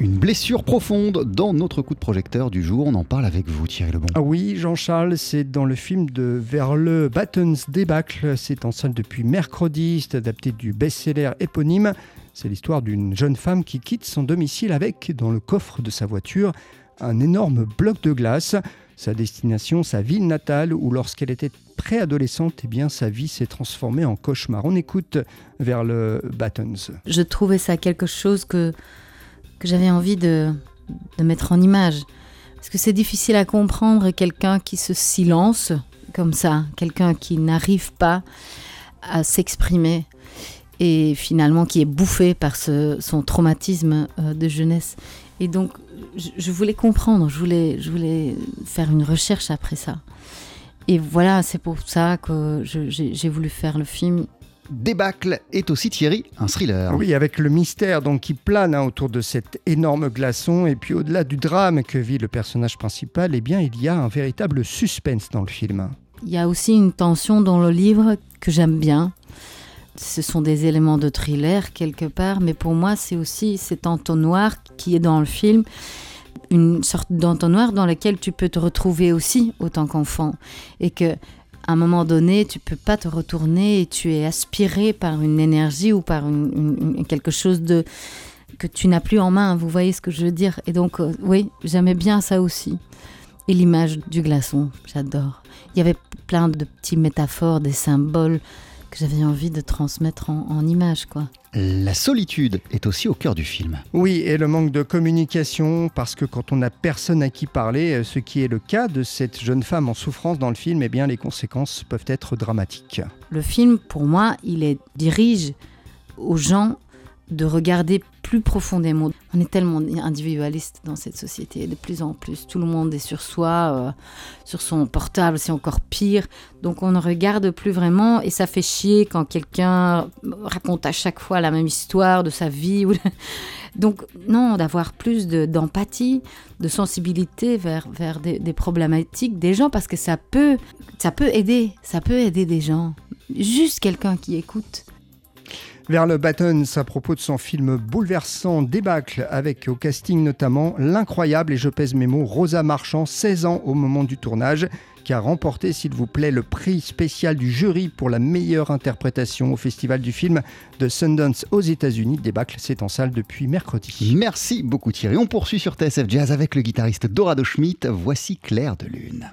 Une blessure profonde dans notre coup de projecteur du jour. On en parle avec vous, Thierry Lebon. Ah oui, Jean-Charles, c'est dans le film de Verle Battens Débâcle. C'est en salle depuis mercredi. C'est adapté du best-seller éponyme. C'est l'histoire d'une jeune femme qui quitte son domicile avec, dans le coffre de sa voiture, un énorme bloc de glace. Sa destination, sa ville natale, où lorsqu'elle était préadolescente, eh bien, sa vie s'est transformée en cauchemar. On écoute vers le Battens. Je trouvais ça quelque chose que que j'avais envie de, mettre en image. Parce que c'est difficile à comprendre quelqu'un qui se silence comme ça, quelqu'un qui n'arrive pas à s'exprimer et finalement qui est bouffé par son traumatisme euh, de jeunesse. Et donc, je, voulais comprendre, je voulais, je voulais faire une recherche après ça. Et voilà, c'est pour ça que j'ai voulu faire le film Débâcle est aussi Thierry un thriller. Oui, avec le mystère donc qui plane hein, autour de cet énorme glaçon et puis au-delà du drame que vit le personnage principal, eh bien il y a un véritable suspense dans le film. Il y a aussi une tension dans le livre que j'aime bien. Ce sont des éléments de thriller quelque part, mais pour moi c'est aussi cet entonnoir qui est dans le film une sorte d'entonnoir dans lequel tu peux te retrouver aussi autant qu'enfant et que à un moment donné, tu peux pas te retourner et tu es aspiré par une énergie ou par quelque chose de que tu n'as plus en main. Vous voyez ce que je veux dire? Et donc, euh, oui, j'aimais bien ça aussi. Et l'image du glaçon, j'adore. Il y avait plein de petites métaphores, des symboles que j'avais envie de transmettre en, en images, quoi. La solitude est aussi au cœur du film. Oui, et le manque de communication, parce que quand on n'a personne à qui parler, euh, ce qui est le cas de cette jeune femme en souffrance dans le film, eh bien les conséquences peuvent être dramatiques. Le film, pour moi, il est, dirige aux gens de regarder plus profondément. On est tellement individualiste dans cette société, de plus en plus. Tout le monde est sur soi, euh, sur son portable, c'est encore pire. Donc on ne regarde plus vraiment et ça fait chier quand quelqu'un raconte à chaque fois la même histoire de sa vie. Donc non, d'avoir plus d'empathie, de, sensibilité vers, vers des, des, problématiques des gens parce que ça peut, ça peut aider, ça peut aider des gens. Juste quelqu'un qui écoute vers le Battens à propos de son film bouleversant Débâcle, avec au casting notamment l'incroyable, et je pèse mes mots, Rosa Marchand, 16 ans au moment du tournage, qui a remporté, s'il vous plaît, le prix spécial du jury pour la meilleure interprétation au Festival du film de Sundance aux États-Unis. Débâcle, c'est en salle depuis mercredi. Merci beaucoup Thierry. On poursuit sur TSF Jazz avec le guitariste Dorado Schmidt. Voici Claire de Lune.